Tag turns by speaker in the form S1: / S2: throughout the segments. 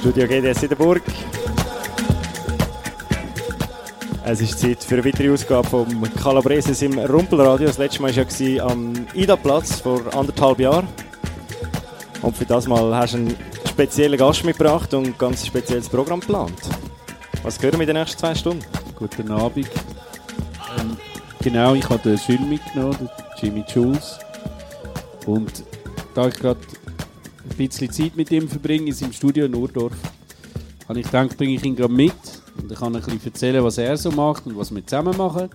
S1: Studio GDS in der Burg. Es ist Zeit für eine weitere Ausgabe vom Calabreses im Rumpelradio. Das letzte Mal war ja am Ida-Platz vor anderthalb Jahren. Und für das Mal hast du einen speziellen Gast mitgebracht und ein ganz spezielles Programm geplant. Was hören wir in den nächsten zwei Stunden?
S2: Guten Abend. Ähm, genau, ich habe den Jules mitgenommen, Jimmy Jules. Und da ich gerade ein bisschen Zeit mit ihm verbringe, in seinem Studio in Urdorf, habe ich gedacht, bringe ich ihn gerade mit und ich kann ein bisschen erzählen, was er so macht und was wir zusammen machen.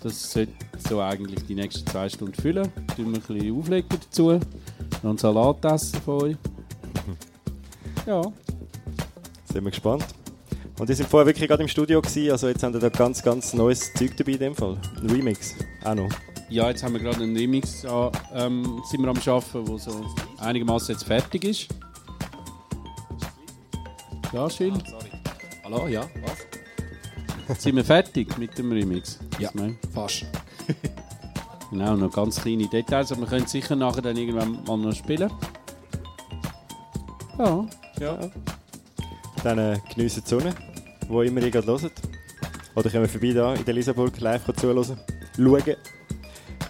S2: Das sollte so eigentlich die nächsten zwei Stunden füllen. Tun wir ein bisschen auflegen dazu. Noch einen Salat essen von euch. Ja.
S1: Sind wir gespannt. Und die sind vorher wirklich gerade im Studio gewesen, also jetzt haben wir da ganz, ganz neues Zeug dabei in dem Fall. Ein Remix, auch noch.
S2: Ja, jetzt haben wir gerade einen Remix an, ähm, sind wir am Arbeiten, der so einigermaßen jetzt fertig ist. Ja, Schill?
S3: Hallo, ja, was?
S2: Sind wir fertig mit dem Remix?
S3: Ja, fast.
S2: Genau, noch ganz kleine Details, aber wir können sicher nachher dann irgendwann mal noch spielen. Ja.
S1: Ja. Dann äh, geniessen die Sonne, wo immer ihr gerade hört. Oder kommen vorbei da in der Lisaburg live zuhören. Schauen.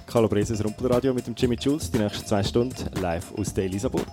S1: Calabreses Rumpelradio mit dem Jimmy Jules, die nächsten zwei Stunden live aus der Elisabeth.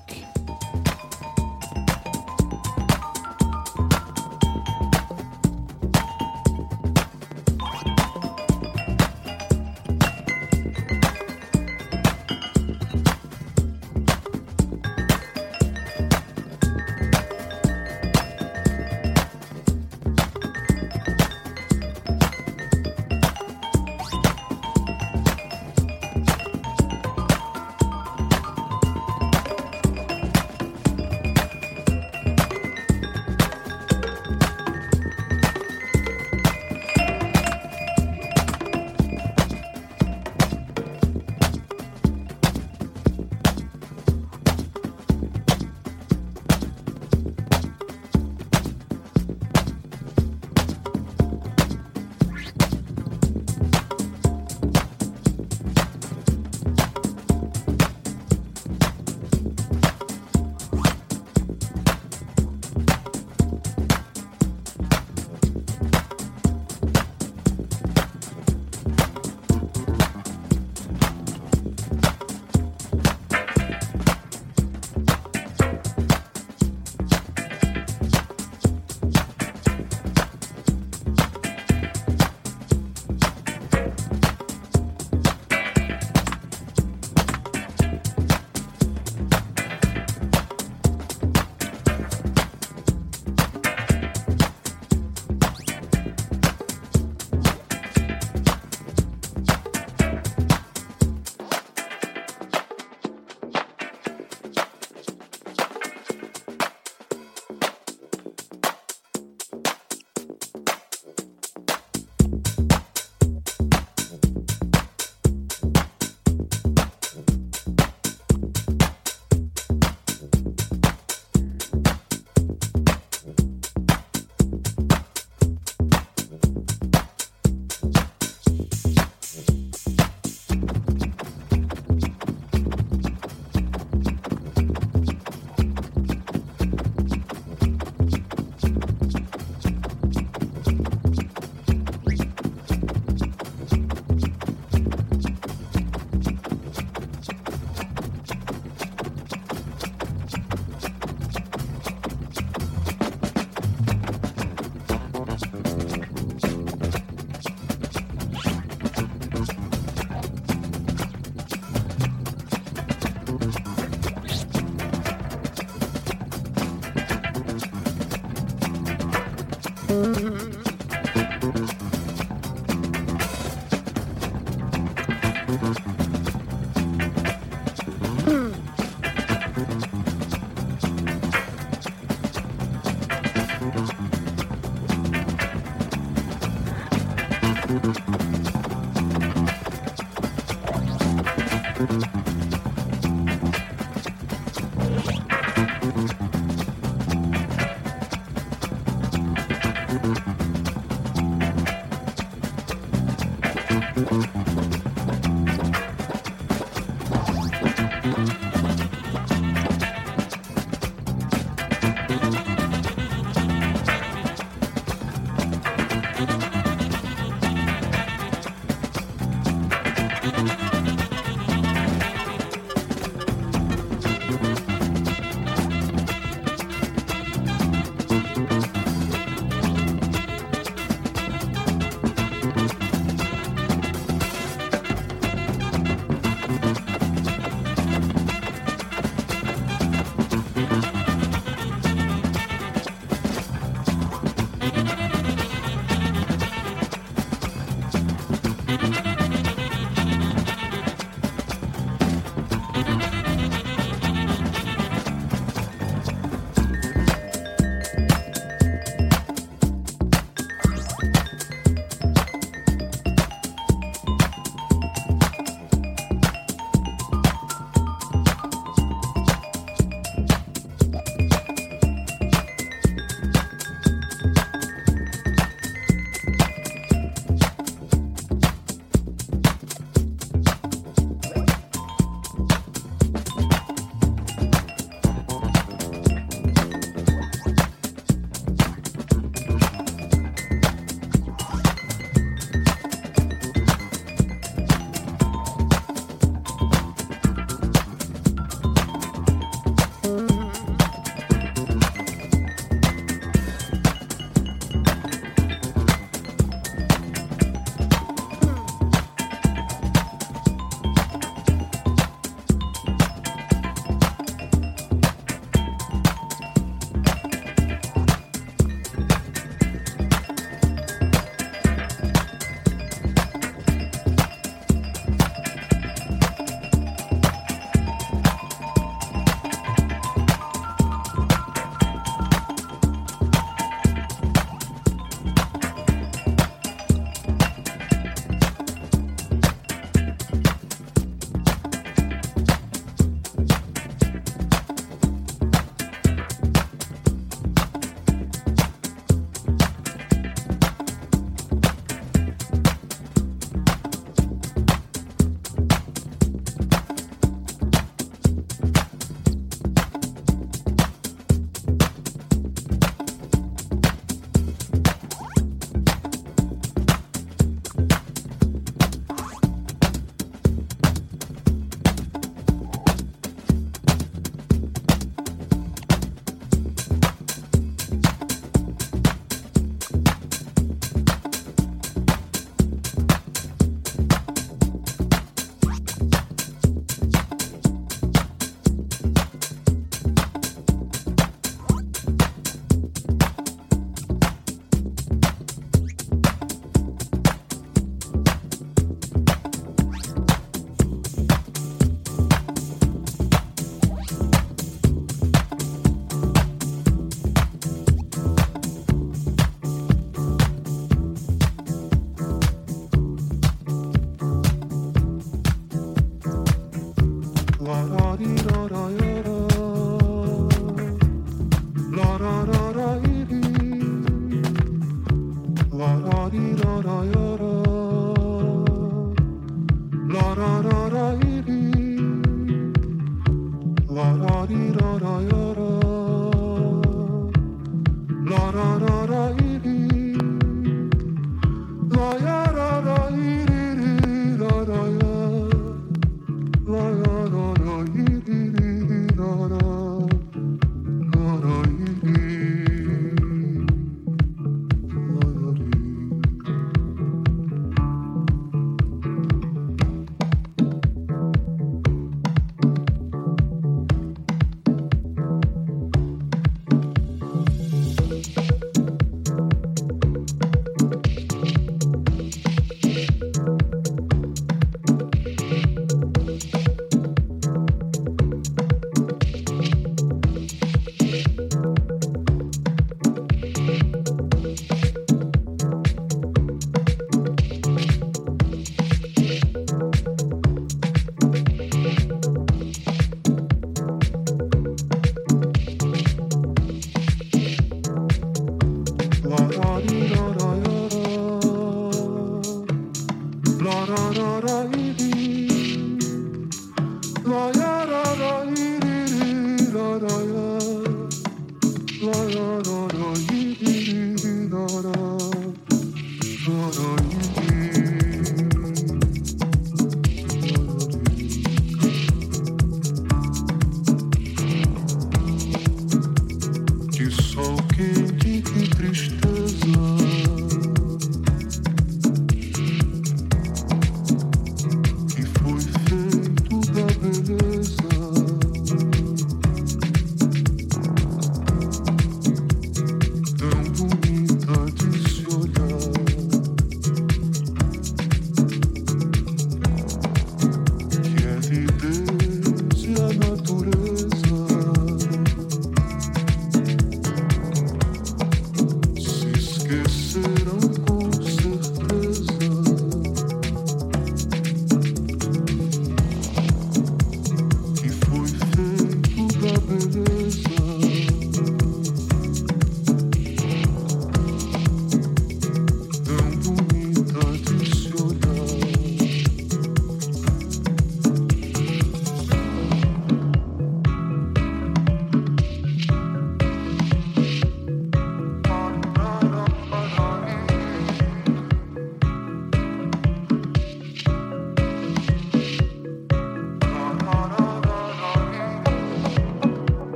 S4: La la la la.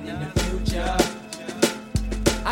S4: Future.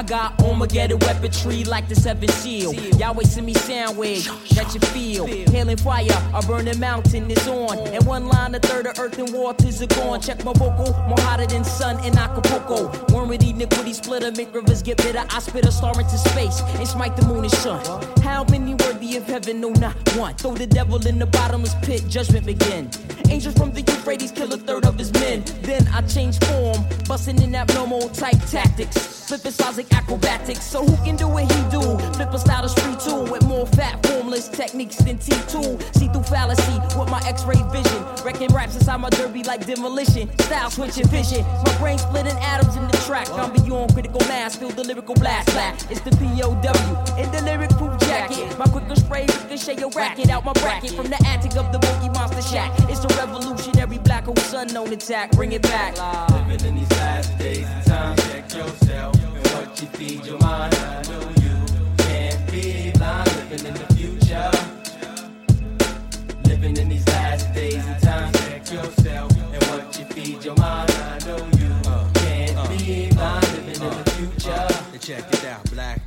S4: I
S5: got Armageddon weaponry like the seven seal. Yahweh send me sound waves that you feel. Hailing fire, a burning mountain is on. And one line, a third of earth and waters are gone. Check my vocal, more hotter than sun in Acapulco. Worm with iniquity splitter, make rivers get bitter. I spit a star into space and smite the moon and sun. How many worthy of heaven? No, not one. Throw the devil in the bottomless pit, judgment begin. Angels from the Euphrates kill a third of his men. Then I change form, busting in abnormal type tactics. Flipping styles like acrobatics. So who can do what he do? Flip a style is free too. With more fat, formless techniques than T2. See through fallacy with my x-ray vision. Wrecking raps inside my derby like demolition. Style switching vision. My brain splitting atoms in the track. I'm beyond critical mass. Feel the lyrical blast. Flat. It's the POW in the lyric proof jacket. My quicker spray ricochet your racket out my bracket. From the attic of the boogie monster shack. It's the revolutionary black hole sun known attack. Bring it back.
S4: Living in these last days and times, check yourself you feed your mind. I know you can't be blind, living in the future. Living in these last days and times, check yourself and what you feed your mind. I know you uh, can't uh, be uh, blind, living in the future.
S6: Check it out, black.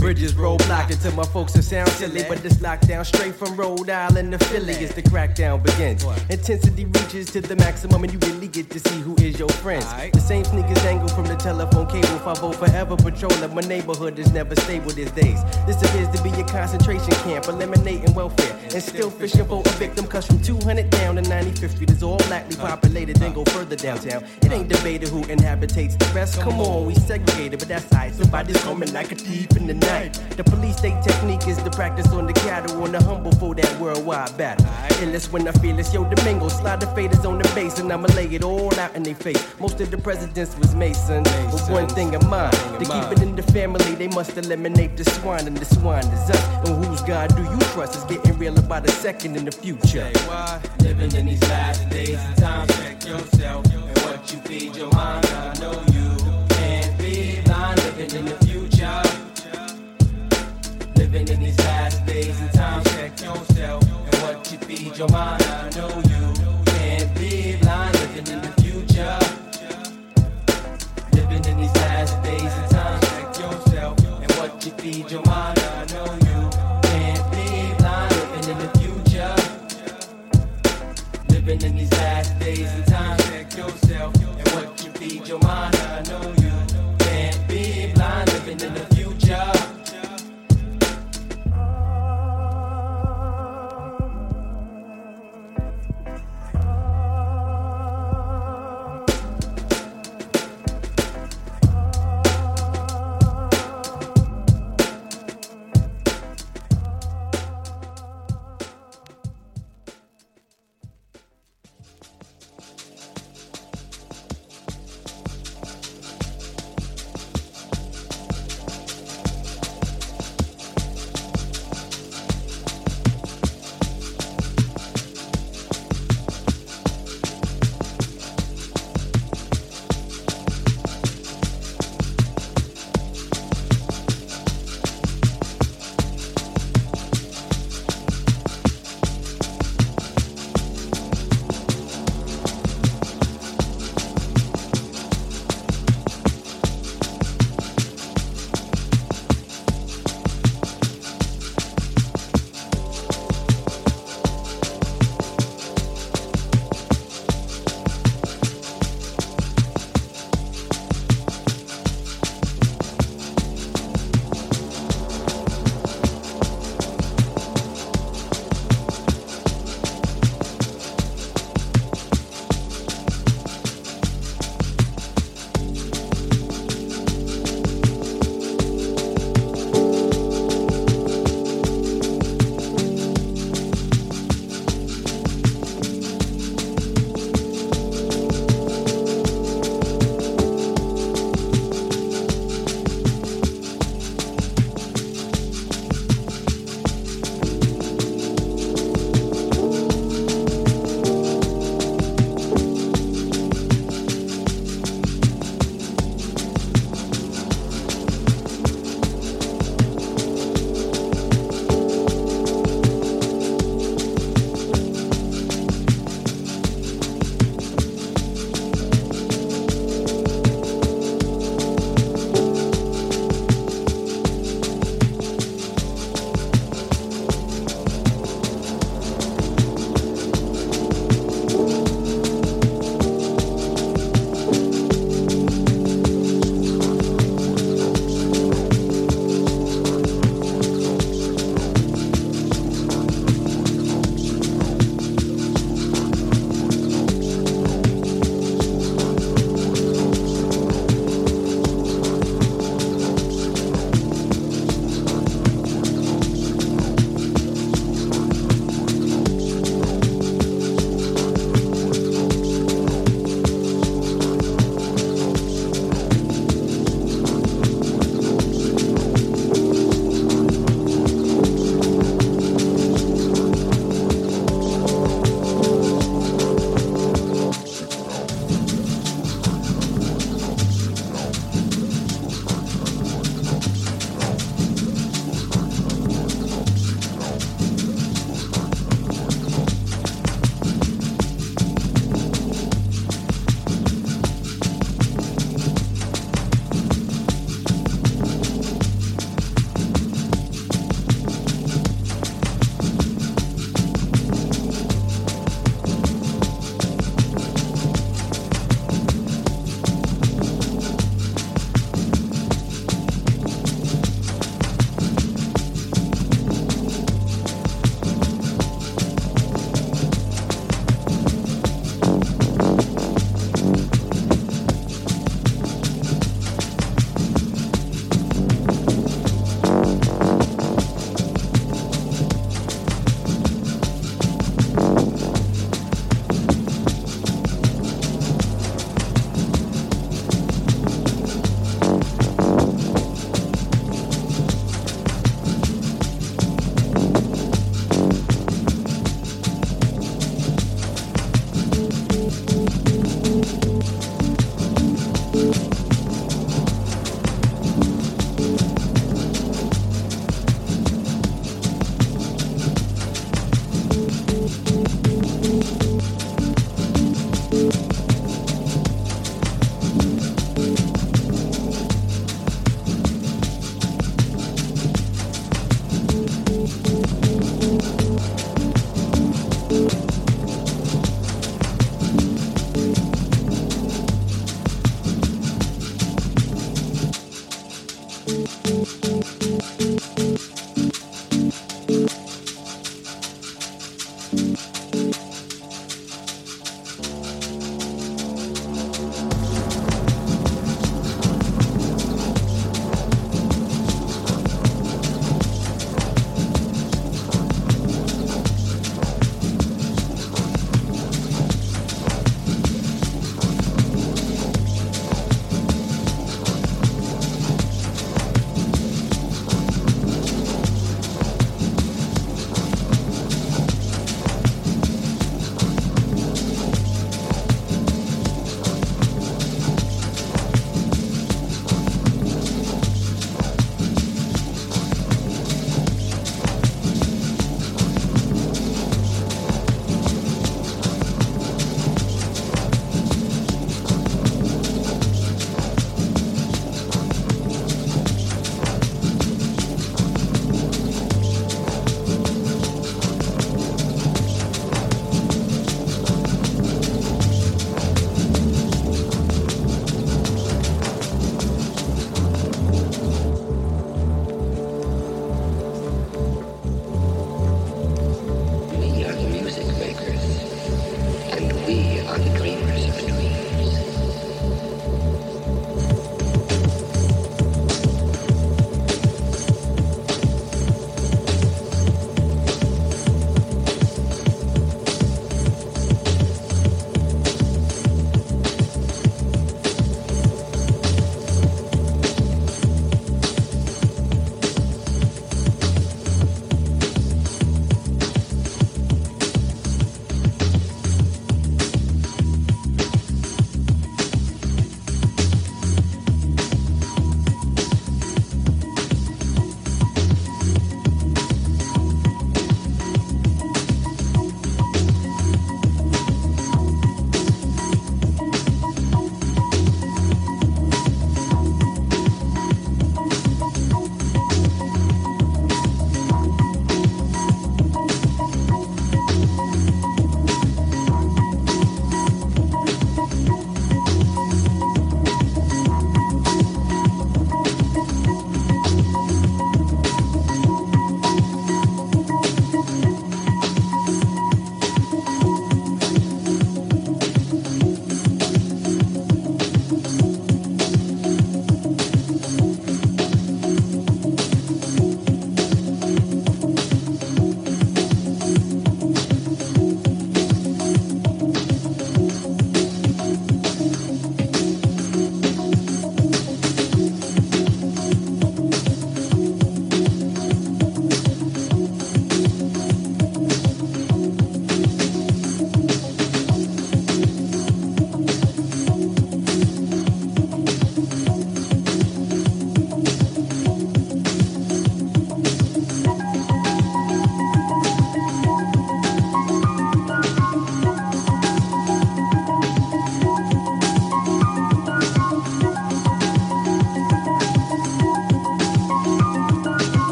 S6: Bridges roadblocked until my folks are sound silly, but this lockdown straight from Rhode Island to Philly as the crackdown begins. Intensity reaches to the maximum, and you really get to see who is your friends. The same sneakers angle from the telephone cable. 5 forever patrolling my neighborhood is never stable these days. This appears to be a concentration camp, eliminating welfare and still fishing for a victim. Cause from 200 down to 95th Street is all blackly populated, then go further downtown. It ain't debated who inhabits the rest. Come on, we segregated, but that's right. Somebody's coming like a thief in the night. The police state technique is the practice on the cattle on the humble for that worldwide battle. Illest when I feel it's yo Domingo. Slide the faders on the base and I'ma lay it all out in their face. Most of the presidents was Mason, but one thing in mind to keep it in the family, they must eliminate the swine, and the swine is us. And whose God do you trust? Is getting real about a second in the future.
S4: Living in these last days and times, check yourself and what you feed your mind. I know you your mind.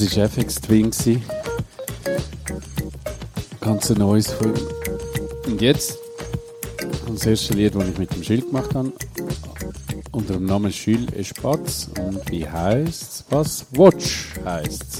S2: Das war FX Twin. Ganz ein neues ihm. Und jetzt das erste Lied, das ich mit dem Schild gemacht habe. Unter dem Namen Jules Espatz. Und wie heißt's? Was? Watch heißt's.